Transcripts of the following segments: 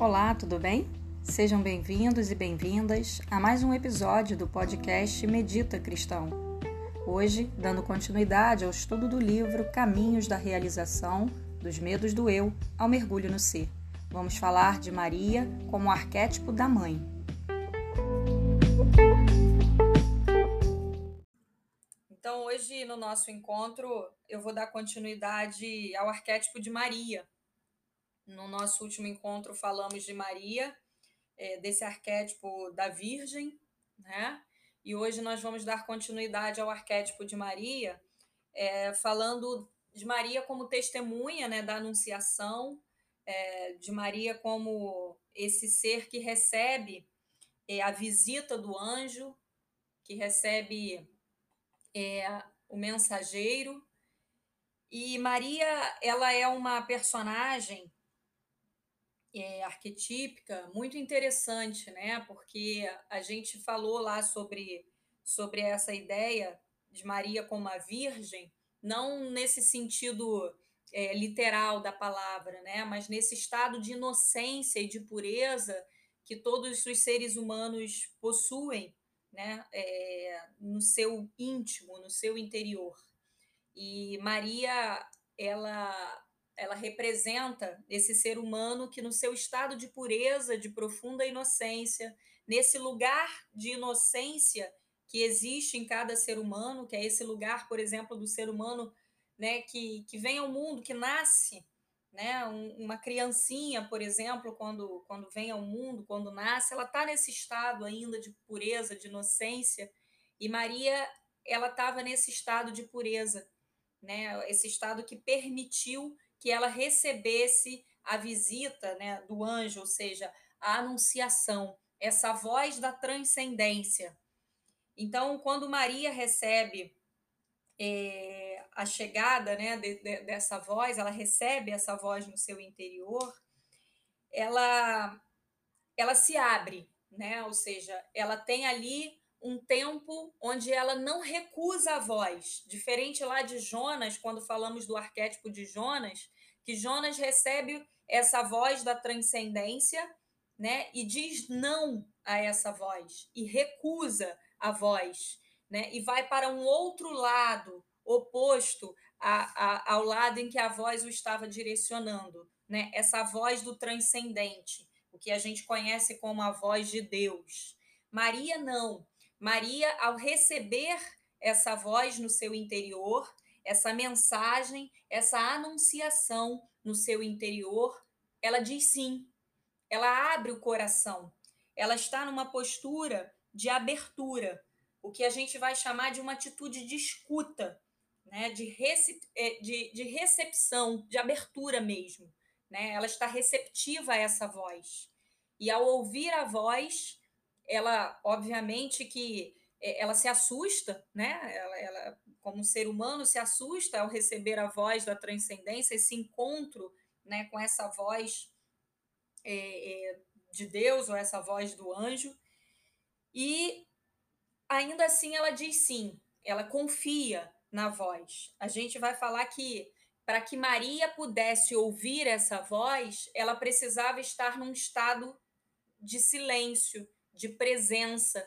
Olá, tudo bem? Sejam bem-vindos e bem-vindas a mais um episódio do podcast Medita Cristão. Hoje, dando continuidade ao estudo do livro Caminhos da Realização, dos Medos do Eu ao Mergulho no Ser. Vamos falar de Maria como arquétipo da mãe. Então, hoje no nosso encontro, eu vou dar continuidade ao arquétipo de Maria, no nosso último encontro falamos de Maria, é, desse arquétipo da Virgem, né? E hoje nós vamos dar continuidade ao arquétipo de Maria, é, falando de Maria como testemunha né, da Anunciação, é, de Maria como esse ser que recebe é, a visita do anjo, que recebe é, o mensageiro. E Maria, ela é uma personagem é, arquetípica muito interessante, né? Porque a gente falou lá sobre, sobre essa ideia de Maria como a Virgem, não nesse sentido é, literal da palavra, né? Mas nesse estado de inocência e de pureza que todos os seres humanos possuem, né? É, no seu íntimo, no seu interior. E Maria, ela ela representa esse ser humano que, no seu estado de pureza, de profunda inocência, nesse lugar de inocência que existe em cada ser humano, que é esse lugar, por exemplo, do ser humano né, que, que vem ao mundo, que nasce, né, um, uma criancinha, por exemplo, quando, quando vem ao mundo, quando nasce, ela está nesse estado ainda de pureza, de inocência, e Maria, ela estava nesse estado de pureza, né, esse estado que permitiu que ela recebesse a visita né, do anjo, ou seja, a anunciação, essa voz da transcendência. Então, quando Maria recebe é, a chegada né, de, de, dessa voz, ela recebe essa voz no seu interior, ela, ela se abre, né? ou seja, ela tem ali um tempo onde ela não recusa a voz. Diferente lá de Jonas, quando falamos do arquétipo de Jonas, que Jonas recebe essa voz da transcendência, né? E diz não a essa voz e recusa a voz, né? E vai para um outro lado oposto a, a, ao lado em que a voz o estava direcionando, né? Essa voz do transcendente, o que a gente conhece como a voz de Deus. Maria não. Maria, ao receber essa voz no seu interior, essa mensagem, essa anunciação no seu interior, ela diz sim. Ela abre o coração. Ela está numa postura de abertura, o que a gente vai chamar de uma atitude de escuta, né? de, recep é, de, de recepção, de abertura mesmo. Né? Ela está receptiva a essa voz. E ao ouvir a voz, ela, obviamente, que é, ela se assusta, né? Ela, ela, como ser humano, se assusta ao receber a voz da transcendência, esse encontro né, com essa voz é, é, de Deus ou essa voz do anjo. E ainda assim ela diz sim, ela confia na voz. A gente vai falar que para que Maria pudesse ouvir essa voz, ela precisava estar num estado de silêncio, de presença,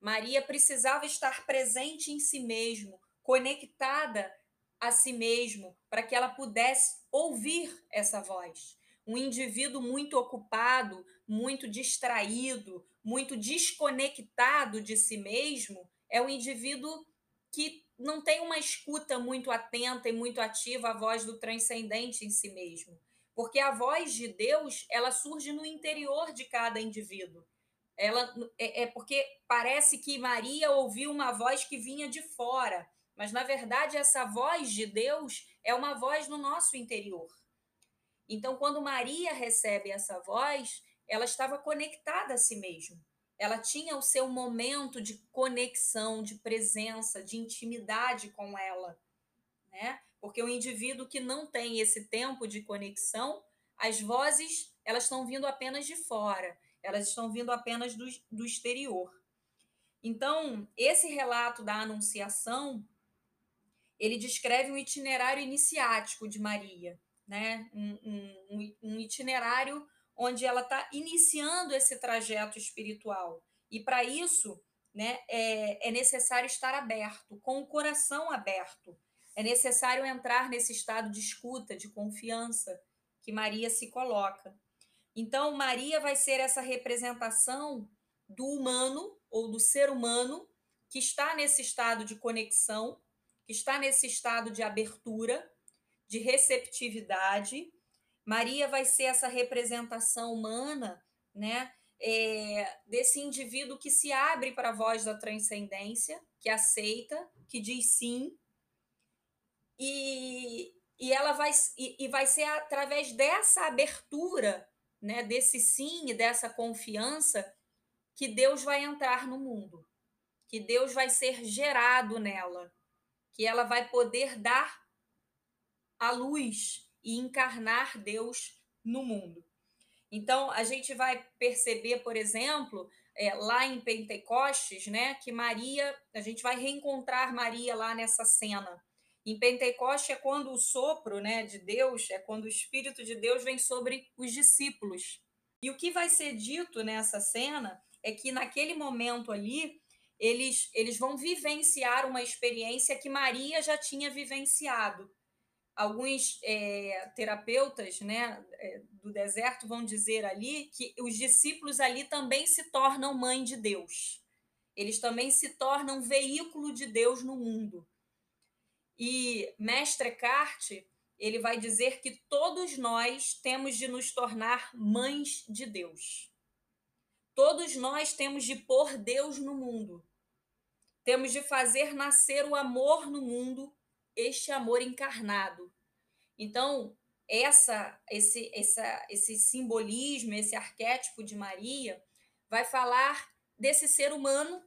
Maria precisava estar presente em si mesmo, conectada a si mesmo, para que ela pudesse ouvir essa voz. Um indivíduo muito ocupado, muito distraído, muito desconectado de si mesmo, é um indivíduo que não tem uma escuta muito atenta e muito ativa à voz do transcendente em si mesmo. Porque a voz de Deus, ela surge no interior de cada indivíduo ela é, é, porque parece que Maria ouviu uma voz que vinha de fora, mas na verdade essa voz de Deus é uma voz no nosso interior. Então, quando Maria recebe essa voz, ela estava conectada a si mesma. Ela tinha o seu momento de conexão, de presença, de intimidade com ela, né? Porque o indivíduo que não tem esse tempo de conexão, as vozes elas estão vindo apenas de fora elas estão vindo apenas do, do exterior. Então, esse relato da Anunciação, ele descreve um itinerário iniciático de Maria, né? um, um, um itinerário onde ela está iniciando esse trajeto espiritual. E para isso, né, é, é necessário estar aberto, com o coração aberto. É necessário entrar nesse estado de escuta, de confiança que Maria se coloca. Então, Maria vai ser essa representação do humano ou do ser humano que está nesse estado de conexão, que está nesse estado de abertura, de receptividade. Maria vai ser essa representação humana, né? É, desse indivíduo que se abre para a voz da transcendência, que aceita, que diz sim, e, e ela vai e, e vai ser através dessa abertura, né, desse sim e dessa confiança que Deus vai entrar no mundo, que Deus vai ser gerado nela, que ela vai poder dar a luz e encarnar Deus no mundo. Então, a gente vai perceber, por exemplo, é, lá em Pentecostes, né, que Maria, a gente vai reencontrar Maria lá nessa cena. Em Pentecoste é quando o sopro né, de Deus, é quando o Espírito de Deus vem sobre os discípulos. E o que vai ser dito nessa cena é que naquele momento ali, eles, eles vão vivenciar uma experiência que Maria já tinha vivenciado. Alguns é, terapeutas né, é, do deserto vão dizer ali que os discípulos ali também se tornam mãe de Deus. Eles também se tornam veículo de Deus no mundo. E Mestre Eckhart, ele vai dizer que todos nós temos de nos tornar mães de Deus. Todos nós temos de pôr Deus no mundo. Temos de fazer nascer o amor no mundo, este amor encarnado. Então, essa esse essa, esse simbolismo, esse arquétipo de Maria vai falar desse ser humano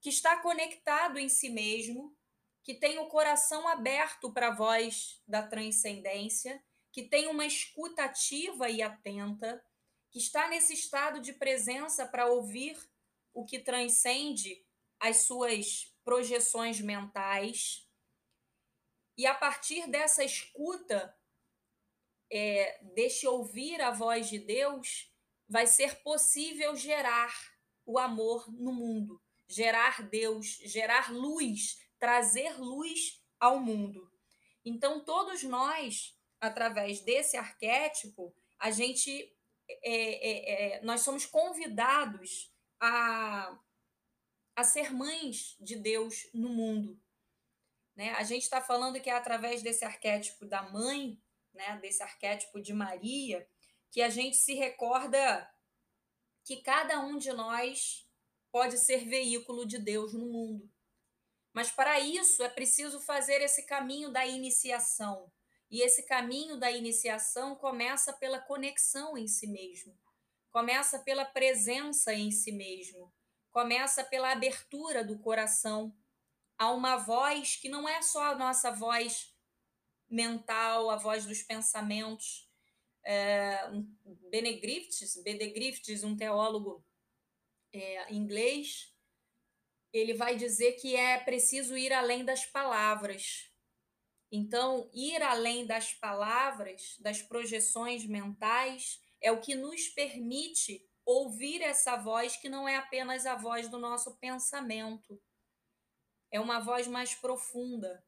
que está conectado em si mesmo, que tem o coração aberto para a voz da transcendência, que tem uma escuta ativa e atenta, que está nesse estado de presença para ouvir o que transcende as suas projeções mentais. E a partir dessa escuta, é, deste ouvir a voz de Deus, vai ser possível gerar o amor no mundo, gerar Deus, gerar luz, trazer luz ao mundo. Então, todos nós, através desse arquétipo, a gente é, é, é, nós somos convidados a, a ser mães de Deus no mundo. Né? A gente está falando que é através desse arquétipo da mãe, né? desse arquétipo de Maria, que a gente se recorda que cada um de nós pode ser veículo de Deus no mundo. Mas para isso é preciso fazer esse caminho da iniciação, e esse caminho da iniciação começa pela conexão em si mesmo, começa pela presença em si mesmo, começa pela abertura do coração. A uma voz que não é só a nossa voz mental, a voz dos pensamentos. É, Benegriftes, Benegriftes, um teólogo é, inglês, ele vai dizer que é preciso ir além das palavras, então, ir além das palavras, das projeções mentais, é o que nos permite ouvir essa voz que não é apenas a voz do nosso pensamento. É uma voz mais profunda,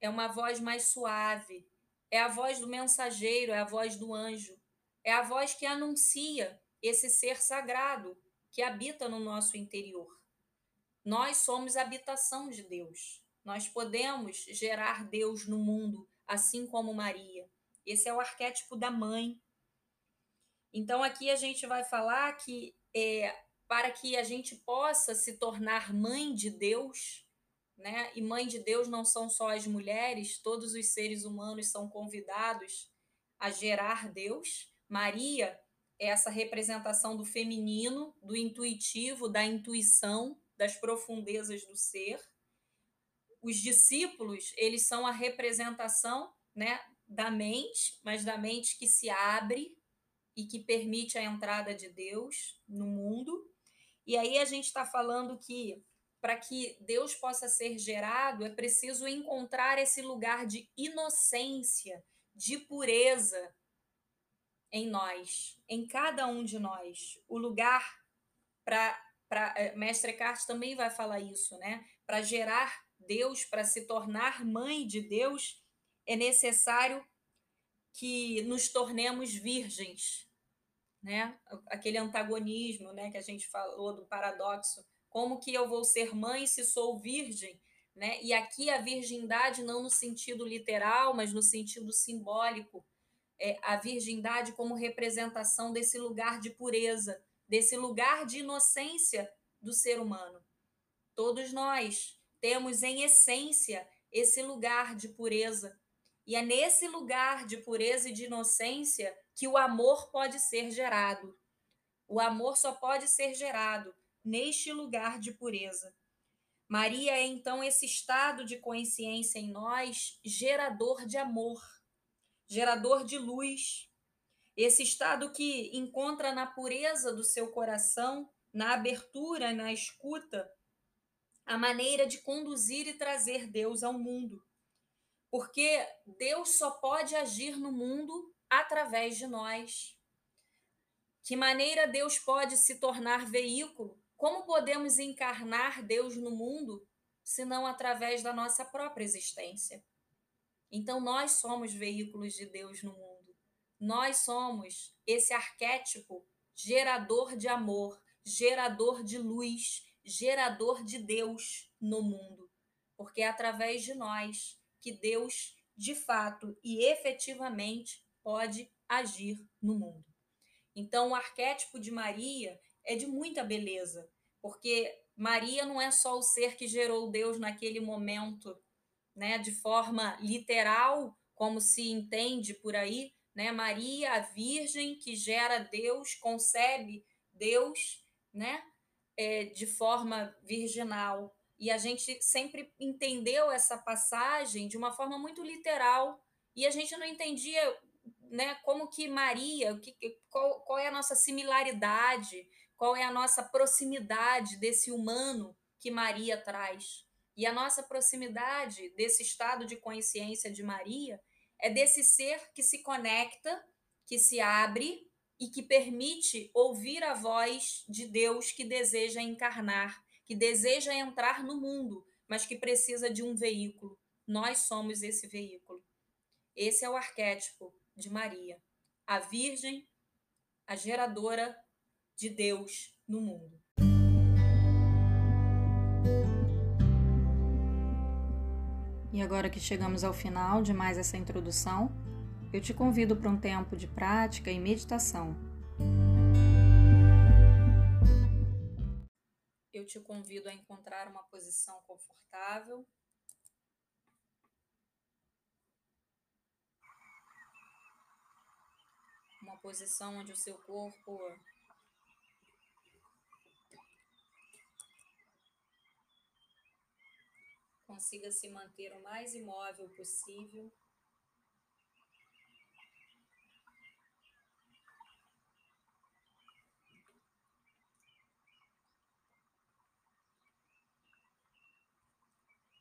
é uma voz mais suave, é a voz do mensageiro, é a voz do anjo, é a voz que anuncia esse ser sagrado que habita no nosso interior. Nós somos habitação de Deus. Nós podemos gerar Deus no mundo, assim como Maria. Esse é o arquétipo da mãe. Então, aqui a gente vai falar que é, para que a gente possa se tornar mãe de Deus, né? E mãe de Deus não são só as mulheres, todos os seres humanos são convidados a gerar Deus. Maria é essa representação do feminino, do intuitivo, da intuição, das profundezas do ser os discípulos, eles são a representação, né, da mente, mas da mente que se abre e que permite a entrada de Deus no mundo. E aí a gente está falando que para que Deus possa ser gerado, é preciso encontrar esse lugar de inocência, de pureza. em nós, em cada um de nós, o lugar para. Eh, Mestre Eckhart também vai falar isso, né? Para gerar Deus, para se tornar mãe de Deus, é necessário que nos tornemos virgens, né? Aquele antagonismo, né, que a gente falou do paradoxo. Como que eu vou ser mãe se sou virgem? Né? E aqui a virgindade não no sentido literal, mas no sentido simbólico, é a virgindade como representação desse lugar de pureza, desse lugar de inocência do ser humano. Todos nós temos em essência esse lugar de pureza. E é nesse lugar de pureza e de inocência que o amor pode ser gerado. O amor só pode ser gerado neste lugar de pureza. Maria é então esse estado de consciência em nós, gerador de amor, gerador de luz. Esse estado que encontra na pureza do seu coração, na abertura, na escuta, a maneira de conduzir e trazer Deus ao mundo. Porque Deus só pode agir no mundo através de nós. Que maneira Deus pode se tornar veículo? Como podemos encarnar Deus no mundo se não através da nossa própria existência? Então, nós somos veículos de Deus no mundo. Nós somos esse arquétipo gerador de amor, gerador de luz, gerador de Deus no mundo. Porque é através de nós que Deus, de fato e efetivamente, pode agir no mundo. Então, o arquétipo de Maria é de muita beleza, porque Maria não é só o ser que gerou Deus naquele momento, né, de forma literal, como se entende por aí, né? Maria, a virgem que gera Deus, concebe Deus, né, é, de forma virginal. E a gente sempre entendeu essa passagem de uma forma muito literal, e a gente não entendia né, como que Maria, que, qual, qual é a nossa similaridade, qual é a nossa proximidade desse humano que Maria traz. E a nossa proximidade desse estado de consciência de Maria é desse ser que se conecta, que se abre e que permite ouvir a voz de Deus que deseja encarnar, que deseja entrar no mundo, mas que precisa de um veículo. Nós somos esse veículo. Esse é o arquétipo de Maria, a Virgem, a geradora de Deus no mundo. E agora que chegamos ao final de mais essa introdução, eu te convido para um tempo de prática e meditação. Eu te convido a encontrar uma posição confortável uma posição onde o seu corpo consiga se manter o mais imóvel possível.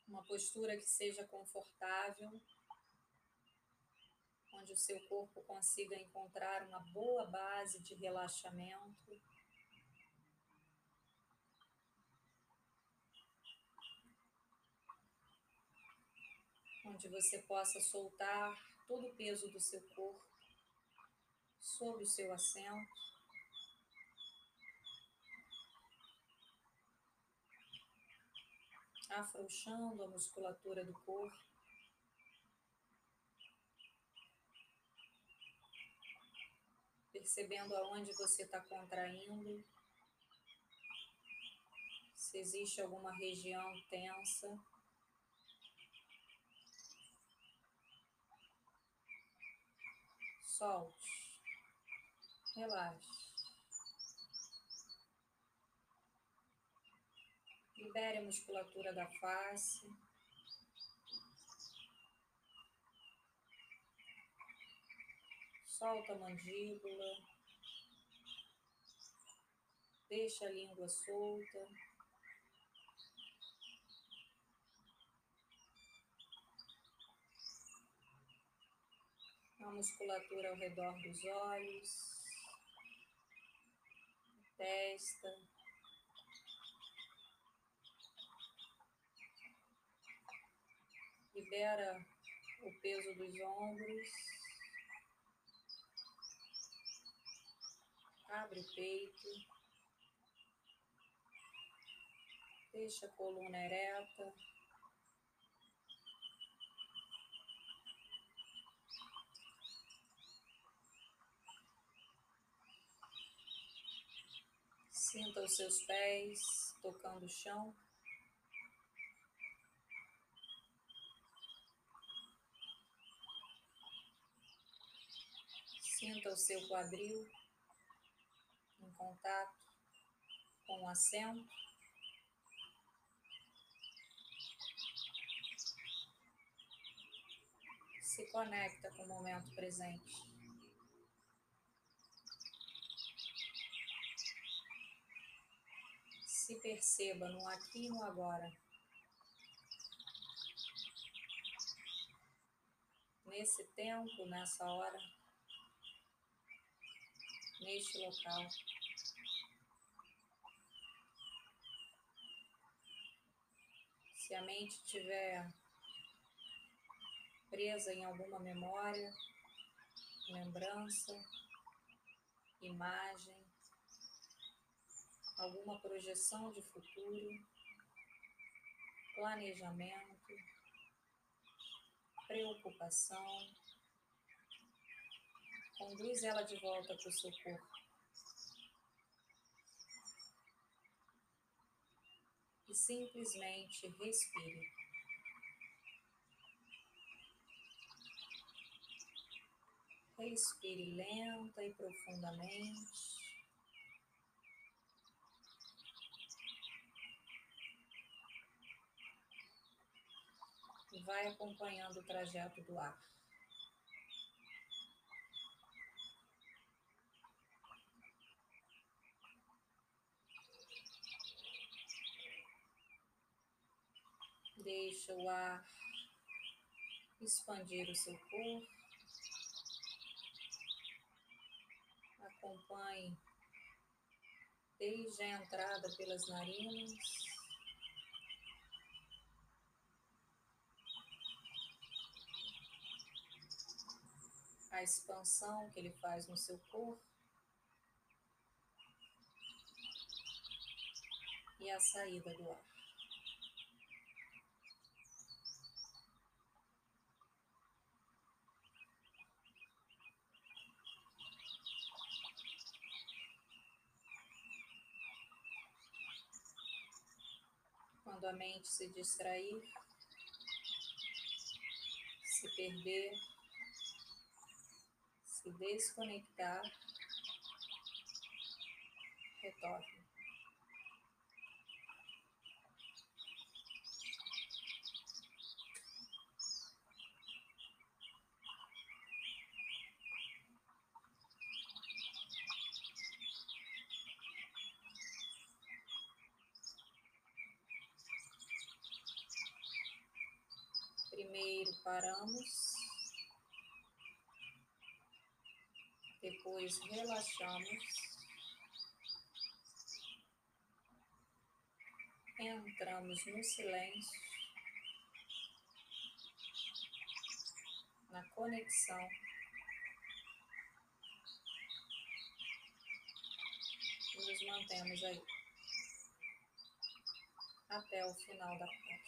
Uma postura que seja confortável onde o seu corpo consiga encontrar uma boa base de relaxamento. Onde você possa soltar todo o peso do seu corpo sobre o seu assento. Afrouxando a musculatura do corpo. percebendo aonde você está contraindo, se existe alguma região tensa. Solte, relaxe. Libere a musculatura da face. solta a mandíbula, deixa a língua solta. Musculatura ao redor dos olhos, testa. Libera o peso dos ombros. Abre o peito. Deixa a coluna ereta. Sinta os seus pés tocando o chão. Sinta o seu quadril em contato com o assento. Se conecta com o momento presente. Se perceba no aqui e no agora. Nesse tempo, nessa hora neste local. Se a mente estiver presa em alguma memória, lembrança, imagem, alguma projeção de futuro, planejamento, preocupação, Conduz ela de volta para o seu corpo. E simplesmente respire. Respire lenta e profundamente. E vai acompanhando o trajeto do ar. Deixa o ar expandir o seu corpo. Acompanhe desde a entrada pelas narinas. A expansão que ele faz no seu corpo. E a saída do ar. quando a mente se distrair, se perder, se desconectar, retorne. Depois relaxamos, entramos no silêncio, na conexão. E nos mantemos aí até o final da prática.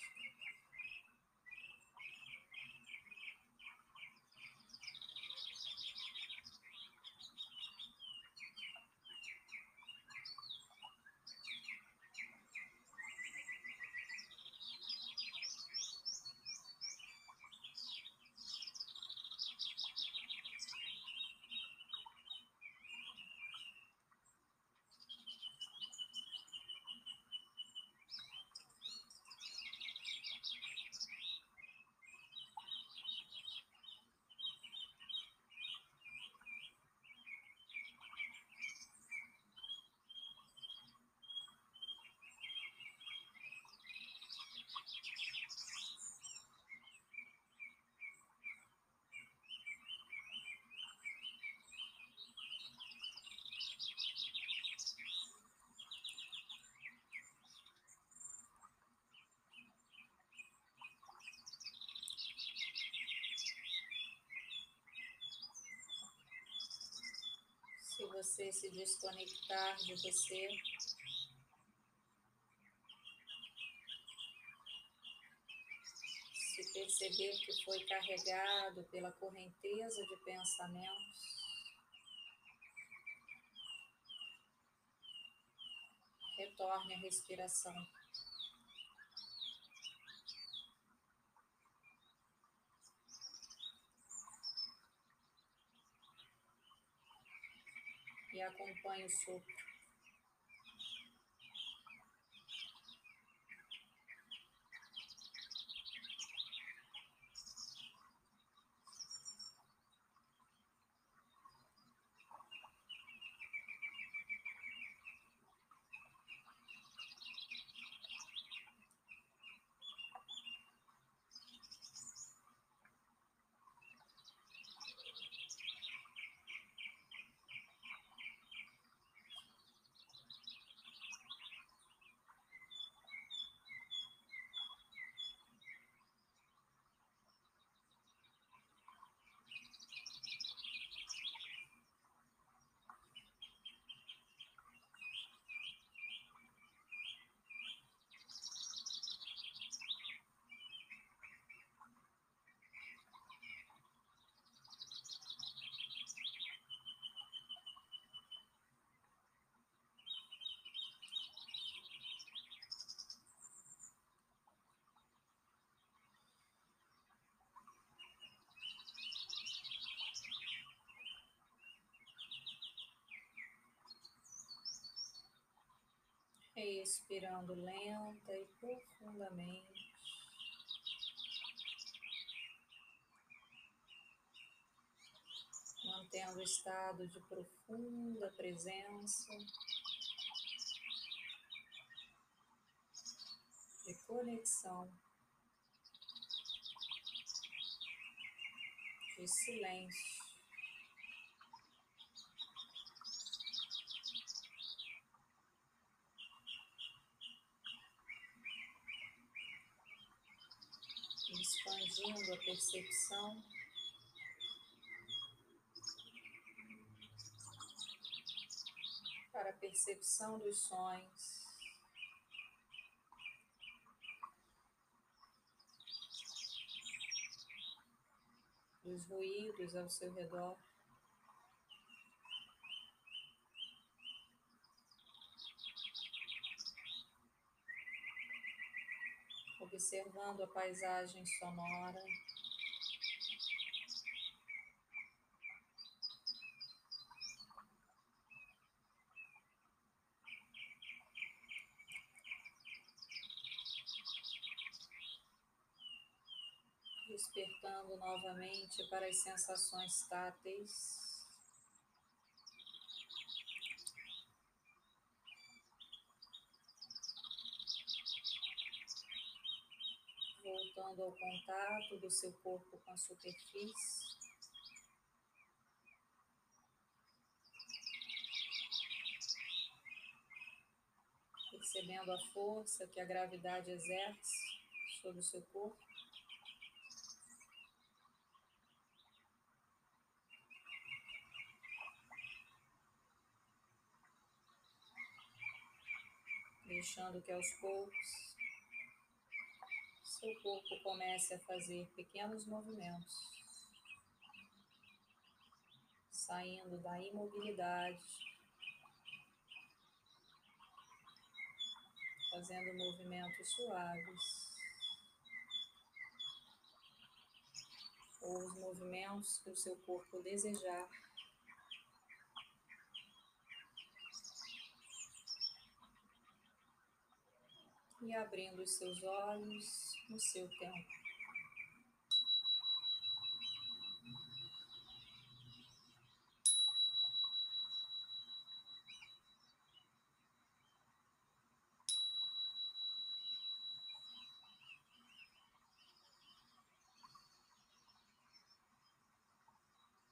Você se desconectar de você. Se perceber que foi carregado pela correnteza de pensamentos. Retorne à respiração. E acompanhe o sopro. Respirando lenta e profundamente. Mantendo o estado de profunda presença, de conexão, de silêncio. Expandindo a percepção. Para a percepção dos sonhos. Dos ruídos ao seu redor. Observando a paisagem sonora. Despertando novamente para as sensações táteis. Voltando ao contato do seu corpo com a superfície. Percebendo a força que a gravidade exerce sobre o seu corpo. Deixando que aos poucos seu corpo comece a fazer pequenos movimentos, saindo da imobilidade, fazendo movimentos suaves, ou os movimentos que o seu corpo desejar. E abrindo os seus olhos no seu tempo.